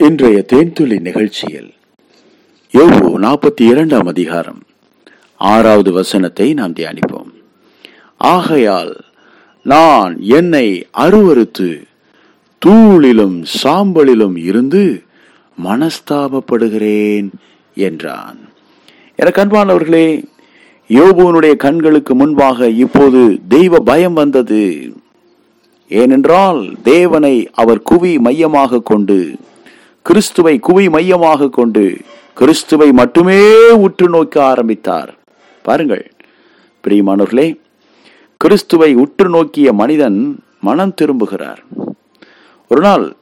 இன்றைய தேன்துளி நிகழ்ச்சியில் யோபு நாற்பத்தி இரண்டாம் அதிகாரம் ஆறாவது வசனத்தை நாம் தியானிப்போம். ஆகையால் நான் என்னை அருவருத்து தூளிலும் சாம்பலிலும் இருந்து மனஸ்தாபப்படுகிறேன் என்றான். எனக்கு அன்பானவர்களே யோபுவனுடைய கண்களுக்கு முன்பாக இப்போது தெய்வ பயம் வந்தது. ஏனென்றால் தேவனை அவர் குவி மையமாக கொண்டு கிறிஸ்துவை குவி மையமாக கொண்டு கிறிஸ்துவை மட்டுமே உற்று நோக்க ஆரம்பித்தார். பாருங்கள் பிரியமானவர்களே கிறிஸ்துவை உற்று நோக்கிய மனிதன் மனம் திரும்புகிறார். ஒரு நாள்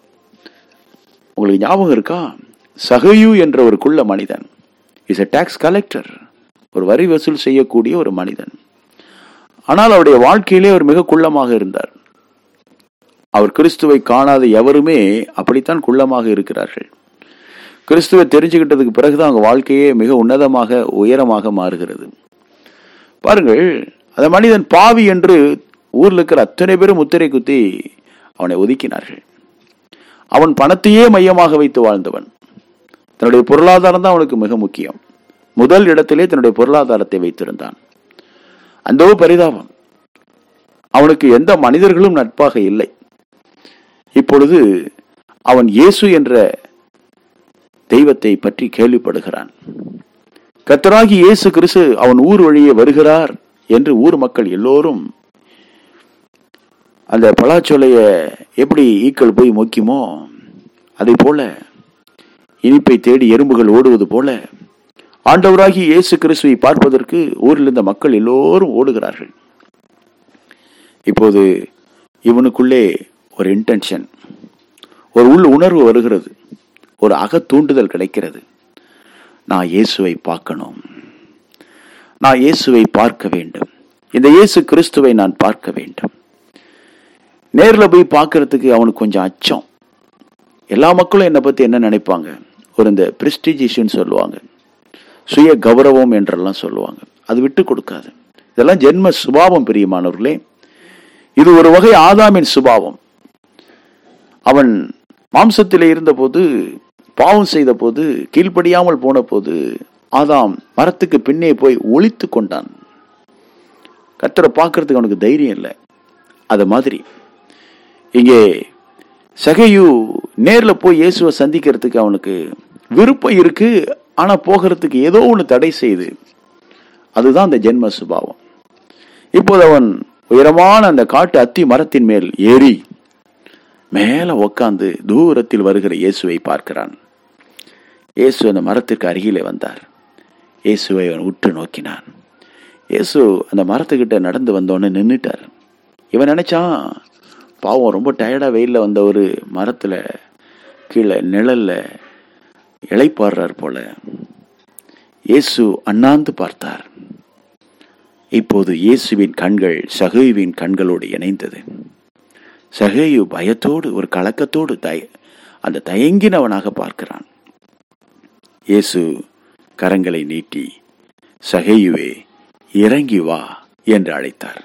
உங்களுக்கு ஞாபகம் இருக்கா? சகையு என்ற ஒரு குள்ள மனிதன். இஸ் எ டாக்ஸ் கலெக்டர் ஒரு வரி வசூல் செய்யக்கூடிய ஒரு மனிதன். ஆனால் அவருடைய வாழ்க்கையிலே அவர் மிக குள்ளமாக இருந்தார். அவர் கிறிஸ்துவை காணாத எவருமே அப்படித்தான் குள்ளமாக இருக்கிறார்கள். கிறிஸ்துவை தெரிஞ்சுக்கிட்டதுக்கு பிறகுதான் அவங்க வாழ்க்கையே மிக உன்னதமாக உயரமாக மாறுகிறது. பாருங்கள் அந்த மனிதன் பாவி என்று ஊரில் இருக்கிற அத்தனை பேரும் முத்திரை குத்தி அவனை ஒதுக்கினார்கள். அவன் பணத்தையே மையமாக வைத்து வாழ்ந்தவன். தன்னுடைய பொருளாதாரம் தான் அவனுக்கு மிக முக்கியம். முதல் இடத்திலே தன்னுடைய பொருளாதாரத்தை வைத்திருந்தான். அந்த பரிதாபம். அவனுக்கு எந்த மனிதர்களும் நட்பாக இல்லை. இப்பொழுது அவன் இயேசு என்ற தெய்வத்தை பற்றி கேள்விப்படுகிறான். கத்தராகி இயேசு கிறிஸ்து அவன் ஊர் வழியே வருகிறார் என்று ஊர் மக்கள் எல்லோரும் அந்த பலாச்சோலைய எப்படி ஈக்கள் போய் மொக்கிமோ அதே போல இனிப்பை தேடி எறும்புகள் ஓடுவது போல ஆண்டவராகி இயேசு கிறிஸ்துவை பார்ப்பதற்கு ஊரில் இருந்த மக்கள் எல்லோரும் ஓடுகிறார்கள். இப்போது இவனுக்குள்ளே ஒரு இன்டென்ஷன் ஒரு உள் உணர்வு வருகிறது. ஒரு அகத்தூண்டுதல் கிடைக்கிறது. நான் இயேசுவை பார்க்கணும். நான் இயேசுவை பார்க்க வேண்டும். இந்த இயேசு கிறிஸ்துவை நான் பார்க்க வேண்டும். நேரில் போய் பார்க்கறதுக்கு அவனுக்கு கொஞ்சம் அச்சம். எல்லா மக்களும் என்னை பற்றி என்ன நினைப்பாங்க? ஒரு இந்த பிரிஸ்டிஜிஷன் சொல்லுவாங்க. சுய கௌரவம் என்றெல்லாம் சொல்லுவாங்க. அது விட்டு கொடுக்காது. இதெல்லாம் ஜென்ம சுபாவம் பிரியமானவர்களே. இது ஒரு வகை ஆதாமின் சுபாவம். அவன் மாம்சத்திலே இருந்தபோது பாவம் செய்த போது கீழ்ப்படியாமல் போன போது ஆதாம் மரத்துக்கு பின்னே போய் ஒளித்து கொண்டான். கத்தரை பார்க்கறதுக்கு அவனுக்கு தைரியம் இல்லை. அது மாதிரி இங்கே சகையு நேரில் போய் இயேசுவை சந்திக்கிறதுக்கு அவனுக்கு விருப்பம் இருக்கு ஆனா போகிறதுக்கு ஏதோ ஒன்று தடை செய்யுது அதுதான் அந்த ஜென்ம சுபாவம். இப்போது அவன் உயரமான அந்த காட்டு அத்தி மரத்தின் மேல் ஏறி மேல உக்காந்து தூரத்தில் வருகிற இயேசுவை பார்க்கிறான். இயேசு அந்த மரத்திற்கு அருகிலே வந்தார். இயேசுவை அவன் உற்று நோக்கினான். இயேசு அந்த மரத்துக்கிட்ட நடந்து வந்தோடனே நின்றுட்டார் இவன் நினைச்சான் பாவம் ரொம்ப டயர்டாக வெயிலில் வந்த ஒரு மரத்தில் கீழே நிழலில் இளைப்பாடுறார் போல. இயேசு அண்ணாந்து பார்த்தார். இப்போது இயேசுவின் கண்கள் சகுவின் கண்களோடு இணைந்தது. சகையு பயத்தோடு ஒரு கலக்கத்தோடு தய அந்த தயங்கினவனாக பார்க்கிறான். இயேசு கரங்களை நீட்டி சகையுவே இறங்கி வா என்று அழைத்தார்.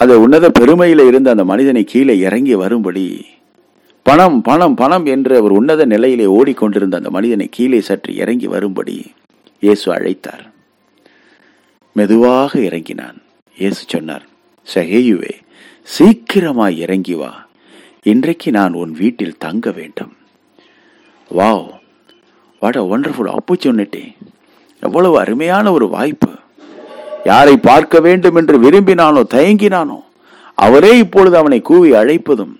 அந்த உன்னத பெருமையில இருந்த அந்த மனிதனை கீழே இறங்கி வரும்படி பணம் பணம் பணம் என்ற ஒரு உன்னத நிலையிலே ஓடிக்கொண்டிருந்த அந்த மனிதனை கீழே சற்று இறங்கி வரும்படி இயேசு அழைத்தார். மெதுவாக இறங்கினான். இயேசு சொன்னார் சகேயுவே சீக்கிரமாய் இறங்கி வா. இன்றைக்கு நான் உன் வீட்டில் தங்க வேண்டும். Wow what a wonderful opportunity எவ்வளவு அருமையான ஒரு வாய்ப்பு. யாரை பார்க்க வேண்டும் என்று விரும்பினானோ தயங்கினானோ அவரே இப்பொழுது அவனை கூவி அழைப்பதும்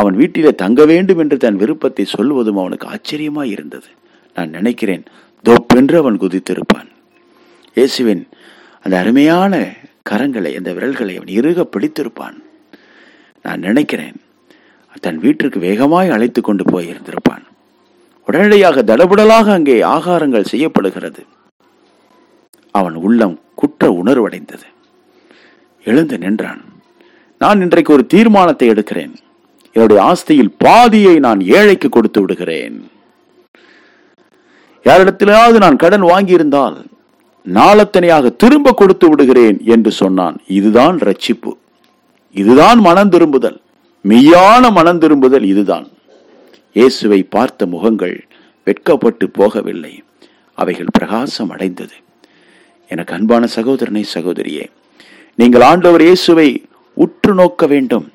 அவன் வீட்டிலே தங்க வேண்டும் என்று தன் விருப்பத்தை சொல்வதும் அவனுக்கு ஆச்சரியமாய் இருந்தது. நான் நினைக்கிறேன் தொப்பென்று அவன் குதித்திருப்பான். இயேசுவின் அந்த அருமையான கரங்களை அந்த விரல்களை அவன் இறுக பிடித்திருப்பான். நான் நினைக்கிறேன் தன் வீட்டிற்கு வேகமாய் அழைத்து கொண்டு போய் இருந்திருப்பான் உடனடியாக தடபுடலாக அங்கே ஆகாரங்கள் செய்யப்படுகிறது. அவன் உள்ளம் குற்ற உணர்வடைந்தது. எழுந்து நின்றான். நான் இன்றைக்கு ஒரு தீர்மானத்தை எடுக்கிறேன். என்னுடைய ஆஸ்தியில் பாதியை நான் ஏழைக்கு கொடுத்து விடுகிறேன். யாரிடத்திலாவது நான் கடன் வாங்கியிருந்தால் நாளத்தனையாக திரும்ப கொடுத்து விடுகிறேன் என்று சொன்னான். இதுதான் ரட்சிப்பு. இதுதான் மனம் திரும்புதல். மெய்யான மனம் திரும்புதல் இதுதான். இயேசுவை பார்த்த முகங்கள் வெட்கப்பட்டு போகவில்லை. அவைகள் பிரகாசம் அடைந்தது. எனக்கு அன்பான சகோதரனை சகோதரியே நீங்கள் ஆண்டவர் இயேசுவை உற்று நோக்க வேண்டும்.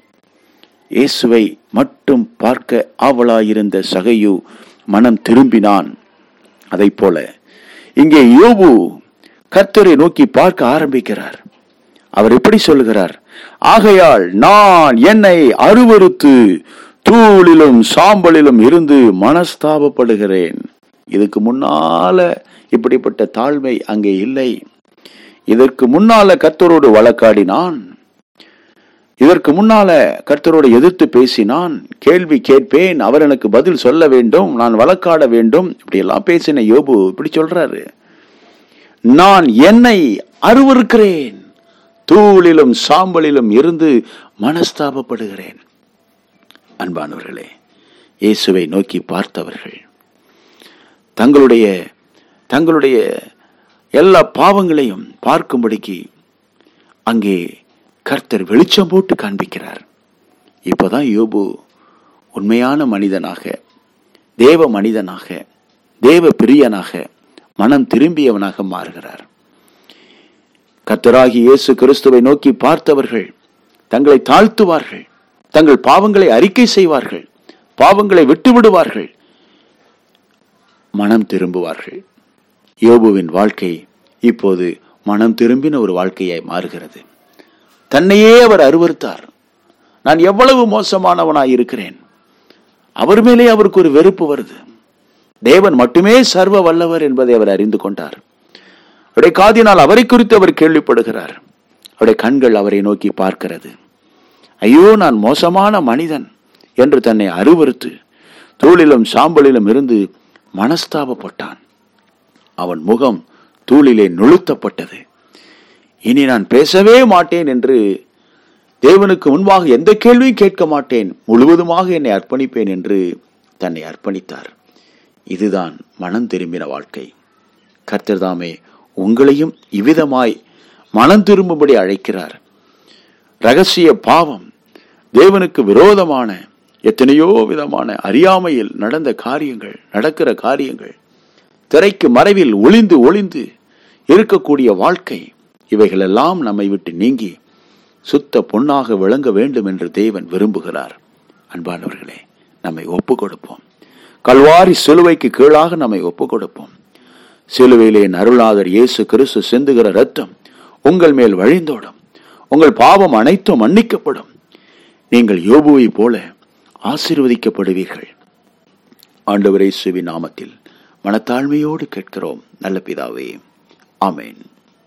இயேசுவை மட்டும் பார்க்க ஆவலாயிருந்த சகையு மனம் திரும்பினான். அதை போல இங்கே யோபு கர்த்தரை நோக்கி பார்க்க ஆரம்பிக்கிறார். அவர் எப்படி சொல்லுகிறார்? ஆகையால் நான் என்னை அருவருத்து தூளிலும் சாம்பலிலும் இருந்து மனஸ்தாபப்படுகிறேன். இதுக்கு முன்னால இப்படிப்பட்ட தாழ்மை அங்கே இல்லை. இதற்கு முன்னால கர்த்தரோடு வழக்காடினான். இதற்கு முன்னால கர்த்தரோடு எதிர்த்து பேசினான். கேள்வி கேட்பேன் அவர் எனக்கு பதில் சொல்ல வேண்டும் நான் வழக்காட வேண்டும். இப்படி எல்லாம் பேசின யோபு இப்படி சொல்றாரு. நான் என்னை அருவருக்கிறேன். தூளிலும் சாம்பலிலும் இருந்து மனஸ்தாபப்படுகிறேன். அன்பானவர்களே இயேசுவை நோக்கி பார்த்தவர்கள் தங்களுடைய தங்களுடைய எல்லா பாவங்களையும் பார்க்கும்படிக்கு அங்கே கர்த்தர் வெளிச்சம் போட்டு காண்பிக்கிறார். இப்போதான் யோபு உண்மையான மனிதனாக தேவ மனிதனாக தேவ பிரியனாக மனம் திரும்பியவனாக மாறுகிறார். கத்தராகி இயேசு கிறிஸ்துவை நோக்கி பார்த்தவர்கள் தங்களை தாழ்த்துவார்கள். தங்கள் பாவங்களை அறிக்கை செய்வார்கள். பாவங்களை விட்டு விடுவார்கள் மனம் திரும்புவார்கள். யோபுவின் வாழ்க்கை இப்போது மனம் திரும்பின ஒரு வாழ்க்கையாய் மாறுகிறது. தன்னையே அவர் அருவருத்தார். நான் எவ்வளவு மோசமானவனாய் இருக்கிறேன் அவர் மேலே அவருக்கு ஒரு வெறுப்பு வருது. தேவன் மட்டுமே சர்வ வல்லவர் என்பதை அவர் அறிந்து கொண்டார். அவருடைய காதினால் அவரை குறித்து அவர் கேள்விப்படுகிறார். அவருடைய கண்கள் அவரை நோக்கி பார்க்கிறது. ஐயோ நான் மோசமான மனிதன் என்று தன்னை அருவருத்து தூளிலும் சாம்பலிலும் இருந்து மனஸ்தாபப்பட்டான். அவன் முகம் தூளிலே நுழுத்தப்பட்டது இனி நான் பேசவே மாட்டேன் என்று தேவனுக்கு முன்பாக எந்த கேள்வியும் கேட்க மாட்டேன். முழுவதுமாக என்னை அர்ப்பணிப்பேன் என்று தன்னை அர்ப்பணித்தார். இதுதான் மனம் திரும்பின வாழ்க்கை. கர்த்தர்தாமே உங்களையும் இவ்விதமாய் மனம் திரும்பும்படி அழைக்கிறார். ரகசிய பாவம் தேவனுக்கு விரோதமான எத்தனையோ விதமான அறியாமையில் நடந்த காரியங்கள் நடக்கிற காரியங்கள் திரைக்கு மறைவில் ஒளிந்து ஒளிந்து இருக்கக்கூடிய வாழ்க்கை இவைகளெல்லாம் நம்மை விட்டு நீங்கி சுத்த பொன்னாக விளங்க வேண்டும் என்று தேவன் விரும்புகிறார். அன்பானவர்களே நம்மை ஒப்பு கொடுப்போம் கல்வாரி சிலுவைக்கு கீழாக நம்மை ஒப்பு கொடுப்போம் சிலுவையிலே அருளாதர் இயேசு கிறிஸ்து சிந்துகிற ரத்தம் உங்கள் மேல் வழிந்தோடும். உங்கள் பாவம் அனைத்தும் மன்னிக்கப்படும். நீங்கள் யோபுவை போல ஆசீர்வதிக்கப்படுவீர்கள். ஆண்டவரை சுவி நாமத்தில் மனத்தாழ்மையோடு கேட்கிறோம். நல்ல பிதாவே ஆமேன்.